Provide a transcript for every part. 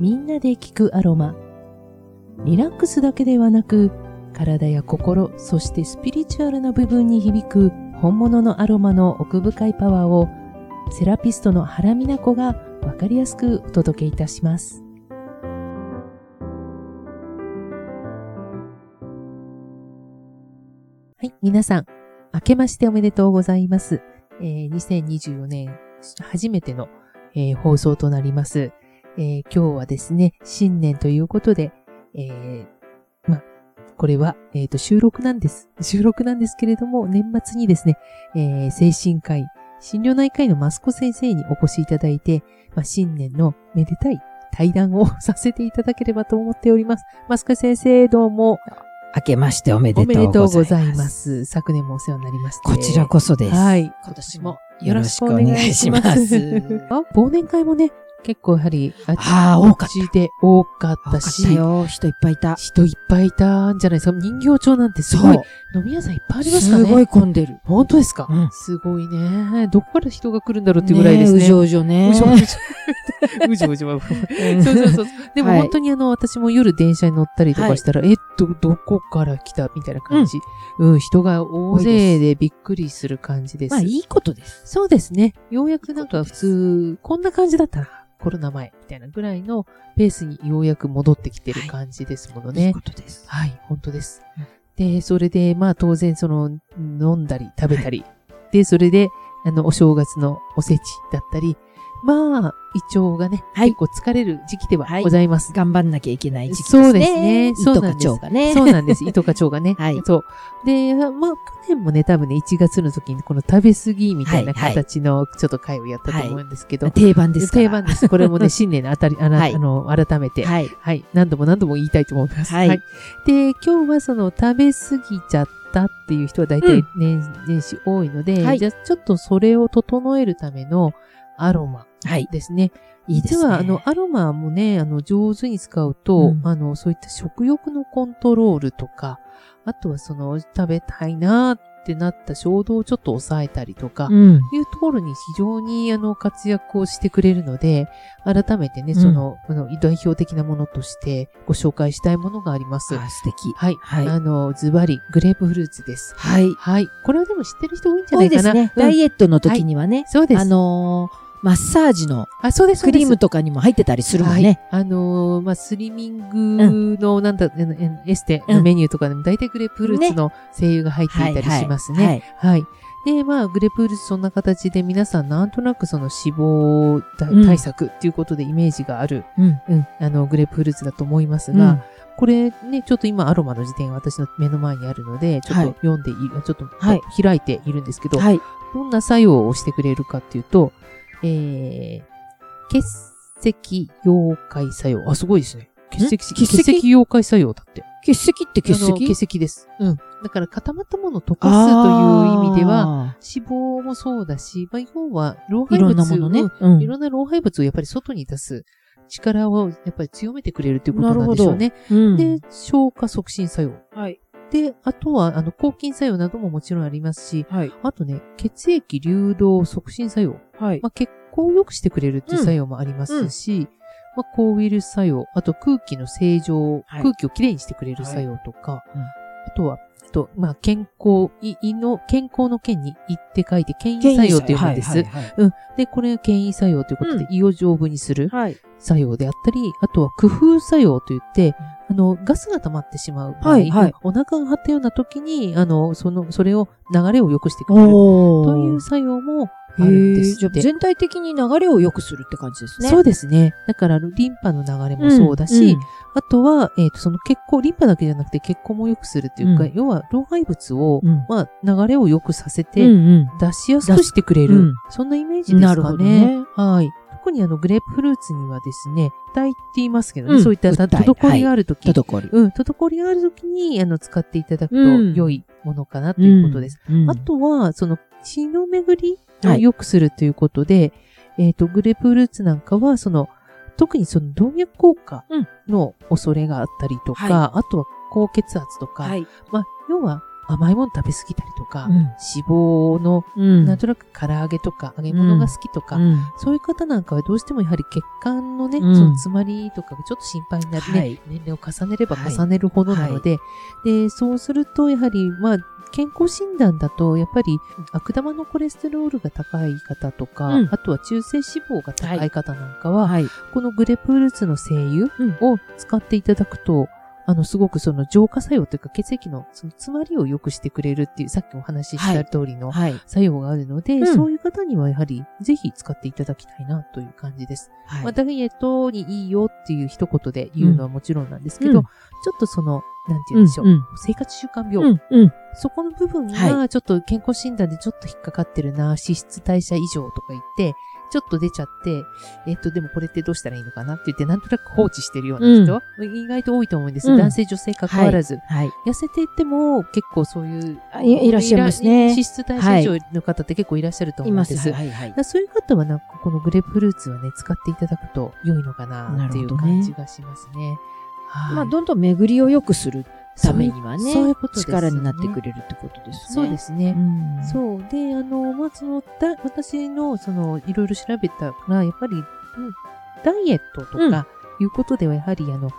みんなで聞くアロマ。リラックスだけではなく、体や心、そしてスピリチュアルな部分に響く本物のアロマの奥深いパワーを、セラピストの原美奈子がわかりやすくお届けいたします。はい、皆さん、明けましておめでとうございます。えー、2024年初めての、えー、放送となります。えー、今日はですね、新年ということで、えー、ま、これは、えっ、ー、と、収録なんです。収録なんですけれども、年末にですね、えー、精神科医、心療内科医のマスコ先生にお越しいただいて、まあ、新年のめでたい対談を させていただければと思っております。マスコ先生、どうも。明けましておめでとうございます。おめでとうございます。昨年もお世話になりまして。こちらこそです。はい。今年もよろしくお願いします。あ、忘年会もね、結構やはり、ああ、多かった。で多かったし。多かったよ。人いっぱいいた。人いっぱいいたんじゃないですか。人形町なんてすごい。飲み屋さんいっぱいありますかね。すごい混んでる。本当ですか、うん、すごいね。どこから人が来るんだろうっていうぐらいですね。うじょうじょね。うじょうじょ。うじょうじょ。そうそうそう。でも本当にあの、私も夜電車に乗ったりとかしたら、えっと、どこから来たみたいな感じ。うん、人が大勢でびっくりする感じです。まあ、いいことです。そうですね。ようやくなんか普通、こんな感じだったら、コロナ前みたいなぐらいのペースにようやく戻ってきてる感じですものね。はい、いいことです。はい、本当です。うん、で、それで、まあ当然その、飲んだり食べたり、はい、で、それで、あの、お正月のおせちだったり、まあ、胃腸がね、はい、結構疲れる時期ではございます。はい、頑張んなきゃいけない時期ですね。そうですね。そうなんです。がね。そうなんです。胃とか腸がね。はい。そう。で、まあ、去年もね、多分ね、1月の時にこの食べ過ぎみたいな形のちょっと会をやったと思うんですけど。はいはい、定番ですか定番です。これもね、新年のあたり、ああの改めて、はい。はい。何度も何度も言いたいと思います。はい。はい、で、今日はその食べ過ぎちゃったっていう人は大体年、うん、年始多いので、はい、じゃあちょっとそれを整えるためのアロマですね。はいいいですね。実は、あの、アロマもね、あの、上手に使うと、うん、あの、そういった食欲のコントロールとか、あとはその、食べたいなってなった衝動をちょっと抑えたりとか、うん、いうところに非常に、あの、活躍をしてくれるので、改めてね、その、うん、あの、代表的なものとしてご紹介したいものがあります。あ、素敵。はい。はい。あの、ズバリ、グレープフルーツです。はい。はい。これはでも知ってる人多いんじゃないかな。そうですね。ダイエットの時にはね。はい、そうです。あのーマッサージの。クリームとかにも入ってたりするもんね。はい、あのー、まあ、スリミングの、なんだ、うん、エステのメニューとかでも大体グレープフルーツの精油が入っていたりしますね。ねはい、はい、で、まあ、グレープフルーツそんな形で皆さんなんとなくその脂肪対策っていうことでイメージがある、うん、うん、あの、グレープフルーツだと思いますが、うん。これね、ちょっと今アロマの辞典私の目の前にあるので、ちょっと読んでいる、はい、ちょっと開いているんですけど、はい、どんな作用をしてくれるかっていうと、えー、血石溶解作用。あ、すごいですね。血石、血石溶解作用だって。血石って血石血石です。うん。だから固まったものを溶かすという意味では、脂肪もそうだし、まあ、要は、老廃物いろんなものね、うん。いろんな老廃物をやっぱり外に出す力をやっぱり強めてくれるということなんでしょうね。うん、で、消化促進作用。はい。で、あとは、あの、抗菌作用などももちろんありますし、はい、あとね、血液流動促進作用。はい。まあ、血行を良くしてくれるっていう作用もありますし、うん。うん、まあ、抗ウイルス作用、あと空気の正常、はい、空気をきれいにしてくれる作用とか、はい。うん、あとは、あと、まあ、健康、胃の、健康の健に胃って書いて、健胃作用というんです。うん。で、これが健胃作用ということで、胃を丈夫にする作用であったり、あとは工夫作用といって、あの、ガスが溜まってしまうはいはい、お腹が張ったような時に、あの、その、それを流れを良くしてくれるという作用もあるんですじゃ全体的に流れを良くするって感じですね。そうですね。だから、リンパの流れもそうだし、うんうん、あとは、えっ、ー、と、その血行、リンパだけじゃなくて血行も良くするっていうか、うん、要は、老廃物を、うん、まあ、流れを良くさせて、出しやすくしてくれる。そんなイメージですかね。なるほどね。はい。特にあのグレープフルーツにはですね、体って言いますけどね、うん、そういった滞りがあるとき、はい、滞り。うん、滞りがあるときに、あの、使っていただくと良いものかなということです。うん。うん、あとは、その、血の巡りを良くするということで、はい、えっ、ー、と、グレープフルーツなんかは、その、特にその動脈硬化の恐れがあったりとか、はい、あとは高血圧とか、はい、まあ、要は甘いもの食べ過ぎたりとか、うん、脂肪の、なんとなく唐揚げとか揚げ物が好きとか、そういう方なんかはどうしてもやはり血管のね、その詰まりとかがちょっと心配になるね、はい、年齢を重ねれば重ねるほどなので、はい、で、そうするとやはり、まあ、健康診断だと、やっぱり悪玉のコレステロールが高い方とか、うん、あとは中性脂肪が高い方なんかは、はい、このグレープフルーツの精油を使っていただくと、あの、すごくその浄化作用というか血液のその詰まりを良くしてくれるっていう、さっきお話しした通りの作用があるので、はいはいそういう方にはやはりぜひ使っていただきたいなという感じです。はい、まあ、ダイエットにいいよっていう一言で言うのはもちろんなんですけど、うん、ちょっとその、なんて言うんでしょう。うんうん、生活習慣病、うんうん。そこの部分が、ちょっと健康診断でちょっと引っかかってるな、脂質代謝異常とか言って、ちょっと出ちゃって、えっと、でもこれってどうしたらいいのかなって言って、なんとなく放置してるような人、うん、意外と多いと思うんです。うん、男性、女性関わらず、はいはい。痩せていっても結構そういうい、いらっしゃいますね。脂質代謝異常の方って結構いらっしゃると思うんです。はい、はいはいそういう方はなんかこのグレープフルーツはね、使っていただくと良いのかなっていう感じがしますね。ねはい、まあ、どんどん巡りを良くするためにはね、そういうこと、ね、力になってくれるってことですね。そうですね。うん、そう。で、あの、まあ、その、だ私の、その、いろいろ調べたら、やっぱり、うん、ダイエットとか、いうことでは、やはり、あの、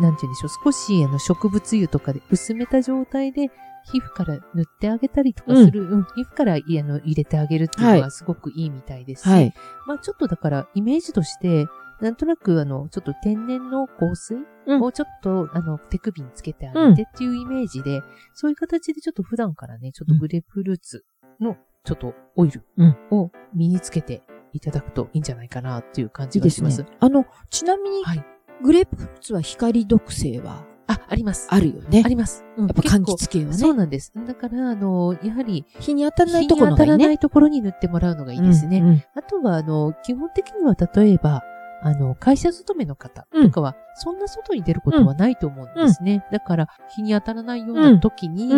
なんて言うんでしょう、少し、あの、植物油とかで薄めた状態で、皮膚から塗ってあげたりとかする、うん、皮膚からあの入れてあげるっていうのはすごくいいみたいですし、はい、まあちょっとだからイメージとして、なんとなく、あの、ちょっと天然の香水をちょっと、あの、手首につけてあげてっていうイメージで、そういう形でちょっと普段からね、ちょっとグレープフルーツのちょっとオイルを身につけていただくといいんじゃないかなっていう感じがします。いいすね、あの、ちなみに、はい、グレープフルーツは光毒性はあ、あります。あるよね。あります。うん、やっぱ柑橘系はね。そうなんです。だから、あの、やはり、日に当たらないところ、ね、日に当たらないところに塗ってもらうのがいいですね。うんうん、あとは、あの、基本的には例えば、あの、会社勤めの方とかは、そんな外に出ることはないと思うんですね。だから、日に当たらないような時に、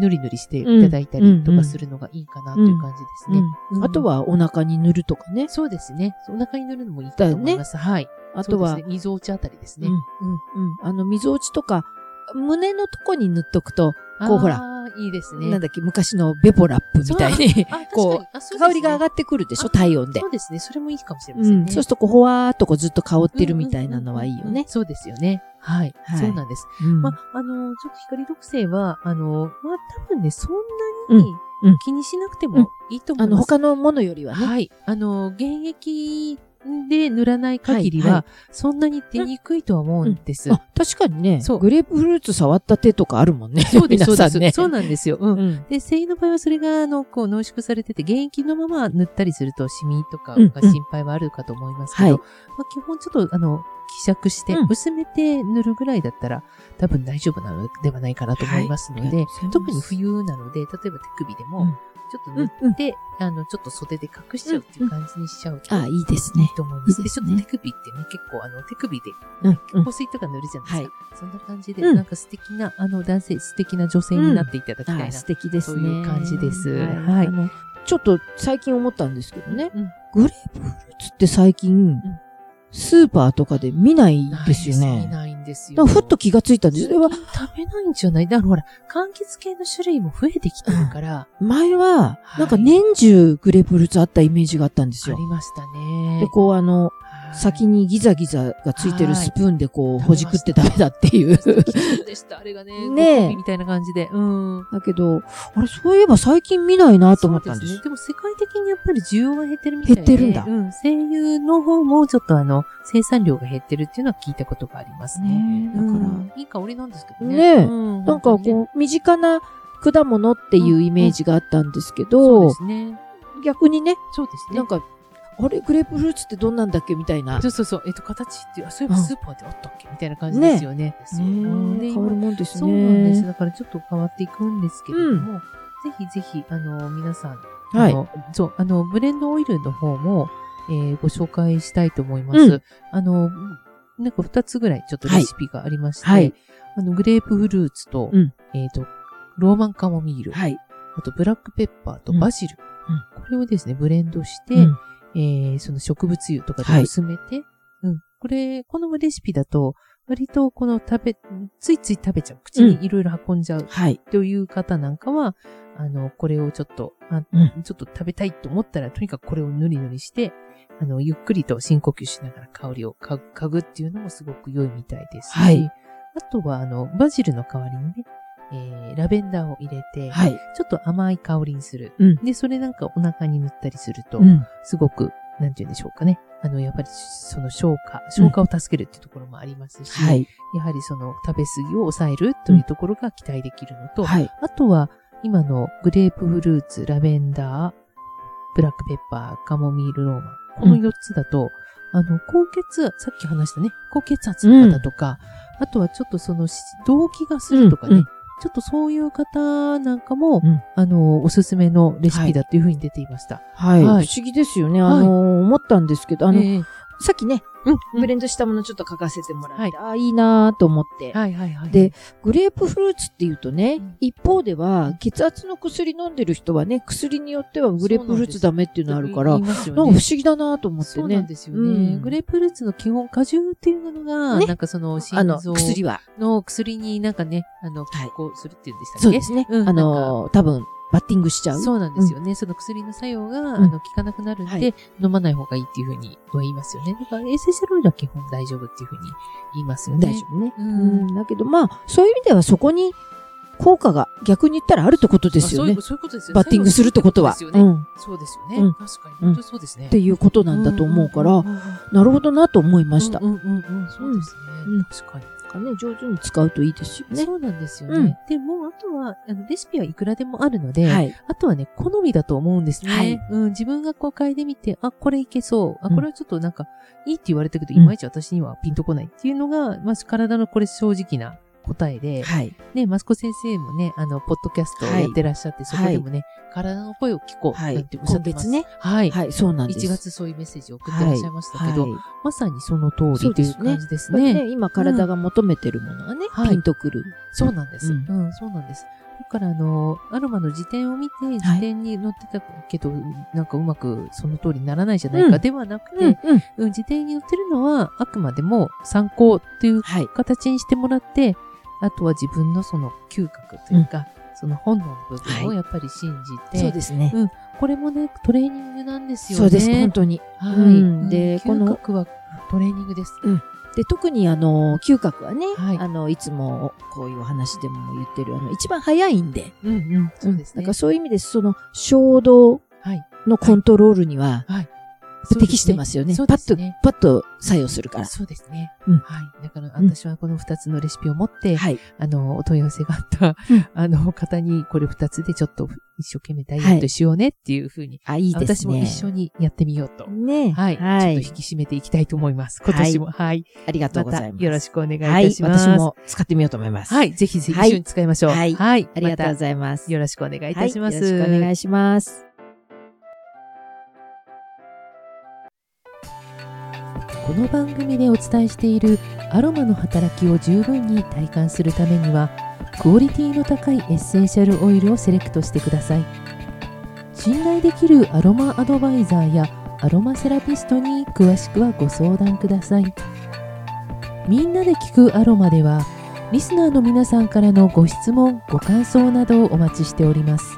ぬりぬりしていただいたりとかするのがいいかなという感じですね。あとは、お腹に塗るとかね。そうですね。お腹に塗るのもいいと思います。はい。あとは、みぞおちあたりですね。うん。うん。あの、みぞおちとか、胸のとこに塗っとくと、こうほら、いいですね。なんだっけ、昔のベポラップみたいに、こう、香りが上がってくるでしょ、体温で。そうですね。それもいいかもしれませんね。そうすると、こう、ほわーっとこうずっと香ってるみたいなのはいいよね。そうですよね。はい。そうなんです。まあ、あの、ちょっと光毒性は、あの、まあ、多分ね、そんなに気にしなくてもいいと思います。あの、他のものよりはね。はい。あの、現役で塗らない限りは、そんなに出にくいとは思うんです。あ、確かにね。そう。グレープフルーツ触った手とかあるもんね。そうです、そうです。そうなんですよ。うん。で、精油の場合はそれが、あの、こう濃縮されてて、原液のまま塗ったりすると、シミとかが心配はあるかと思いますけど、まあ、基本ちょっと、あの、希釈して、薄めて塗るぐらいだったら、多分大丈夫なのではないかなと思いますので、特に冬なので、例えば手首でも、ちょっと塗って、うん、あの、ちょっと袖で隠しちゃうっていう感じにしちゃうと、あ、いいですね。いいと思います。で、ちょっと手首ってね、結構あの、手首で、香水とか塗るじゃないですか。そんな感じで、なんか素敵な、あの、男性、素敵な女性になっていただきたいな。素敵ですね。そういう感じです。はい。ちょっと最近思ったんですけどね。グレープフルーツって最近、スーパーとかで見ないですよね。見ないんですよ。ふっと気がついたんです。それは。食べないんじゃない？だからほら、柑橘系の種類も増えてきてるから。前は、なんか年中グレープフルーツあったイメージがあったんですよ。ありましたね。で、こうあの、先にギザギザがついてるスプーンでこう、ほじくってダメだっていう。でした、あれがね。ねみたいな感じで。うん。だけど、あれ、そういえば最近見ないなと思ったんですね。でも世界的にやっぱり需要が減ってるみたいで。減ってるんだ。うん。声優の方もちょっとあの、生産量が減ってるっていうのは聞いたことがありますね。だから、いい香りなんですけどね。ねなんかこう、身近な果物っていうイメージがあったんですけど、そうですね。逆にね、そうですね。なんかあれグレープフルーツってどんなんだっけみたいな。そうそうそう。えっと、形って、あ、そういえばスーパーであったっけみたいな感じですよね。ねね変わるもんですね。そうなんです。だからちょっと変わっていくんですけれども、うん、ぜひぜひ、あの、皆さん、はい。そう、あの、ブレンドオイルの方も、えー、ご紹介したいと思います。うん、あの、なんか二つぐらいちょっとレシピがありまして、はい、あの、グレープフルーツと、うん、えっ、ー、と、ローマンカモミール、はい、あとブラックペッパーとバジル、うん、これをですね、ブレンドして、うんえー、その植物油とかで薄めて、はい、うん。これ、このレシピだと、割とこの食べ、ついつい食べちゃう。口にいろいろ運んじゃう。はい。という方なんかは、あの、これをちょっと、あうん、ちょっと食べたいと思ったら、とにかくこれをぬりぬりして、あの、ゆっくりと深呼吸しながら香りを嗅ぐっていうのもすごく良いみたいですし、はい、あとは、あの、バジルの代わりにね、えー、ラベンダーを入れて、はい、ちょっと甘い香りにする。うん、で、それなんかお腹に塗ったりすると、うん、すごく、なんて言うんでしょうかね。あの、やっぱりその消化、消化を助けるっていうところもありますし、うんはい、やはりその食べ過ぎを抑えるというところが期待できるのと、はい、あとは今のグレープフルーツ、ラベンダー、ブラックペッパー、カモミールローマン。この4つだと、あの、高血圧、さっき話したね、高血圧の方とか、あとはちょっとその、動悸がするとかね、ちょっとそういう方なんかも、うん、あの、おすすめのレシピだっていうふうに出ていました。はい。はい、不思議ですよね。あの、思ったんですけど、あの、えー、さっきね、ブレンドしたものちょっと書かせてもらって、はい、ああ、いいなと思って。はいはいはい。で、グレープフルーツっていうとね、一方では、血圧の薬飲んでる人はね、薬によってはグレープフルーツダメっていうのあるから、なんか不思議だなと思ってね。そうなんですよね。グレープフルーツの基本果汁っていうのが、なんかその、心臓薬は。の薬になんかね、あの、拮抗するっていうんでしたっけ、そうですね。あの、多分、バッティングしちゃう？そうなんですよね。うん、その薬の作用が、あの、効かなくなるんで、はい、飲まない方がいいっていうふうには言いますよね。だから、エッセンシャルオイルは基本大丈夫っていうふうに言いますよね。大丈夫ね。うん。だけど、まあ、そういう意味ではそこに効果が逆に言ったらあるってことですよね。そういうことですよバッティングするってことは。そうですよね。そうですよね。確かに。本当そうですね。っていうことなんだと思うから、なるほどなと思いました。うんうんうん。そうですね。確かに。かね、上手に使うといいですよね。そうなんですよね。うん、でも、あとは、あの、レシピはいくらでもあるので、はい、あとはね、好みだと思うんですね。はい、うん、自分がこう嗅いでみて、あ、これいけそう。あ、これはちょっとなんか、いいって言われたけど、いまいち私にはピンとこないっていうのが、まず体のこれ正直な答えで、はい。ね、マスコ先生もね、あの、ポッドキャストをやってらっしゃって、はい、そこでもね、体の声を聞こう、なんておっしゃってます。ね。はい。はい、そうなんです。1月そういうメッセージを送ってらっしゃいましたけど、はい、まさにその通りという感じですね。ね今体が求めてるものがね、うん、ピンとくる。そうなんです。うん、うん、そうなんです。だから、あの、アロマの辞典を見て、辞典に載ってたけど、はい、なんかうまくその通りにならないじゃないか、ではなくて、うんうん、辞典に載ってるのは、あくまでも参考っていう形にしてもらって、あとは自分のその嗅覚というか、うん、その本能の部分をやっぱり信じて、はい、そうですね。うん。これもね、トレーニングなんですよね。そうです、本当に。はい。うん、で、この嗅覚はトレーニングです。うん。で、特にあの、嗅覚はね、はい、あの、いつもこういうお話でも言ってる、あの、一番早いんで。うんうん。そうですね。だからそういう意味で、その、衝動のコントロールには、はい、適してますよね。ねパッと、パッと作用するから。そうですね。うん。はい。だから私はこの二つのレシピを持って、はい。あの、お問い合わせがあった、あの、方にこれ二つでちょっと一生懸命ダイエットしようねっていうふうに、あ、いいですね。私も一緒にやってみようと。ねはい。はい。ちょっと引き締めていきたいと思います。今年も。はい。ありがとうございます。よろしくお願いいたします。私も使ってみようと思います。はい。ぜひぜひ一緒に使いましょう。はい。はい。ありがとうございます。よろしくお願いいたします。よろしくお願いします。この番組でお伝えしているアロマの働きを十分に体感するためにはクオリティの高いエッセンシャルオイルをセレクトしてください。信頼できるアロマアドバイザーやアロマセラピストに詳しくはご相談ください。みんなで聞くアロマではリスナーの皆さんからのご質問ご感想などをお待ちしております。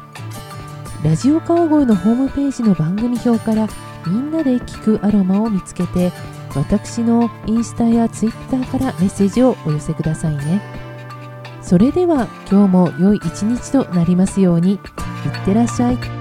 ラジオ川越のホームページの番組表からみんなで聞くアロマを見つけて私のインスタやツイッターからメッセージをお寄せくださいねそれでは今日も良い一日となりますようにいってらっしゃい。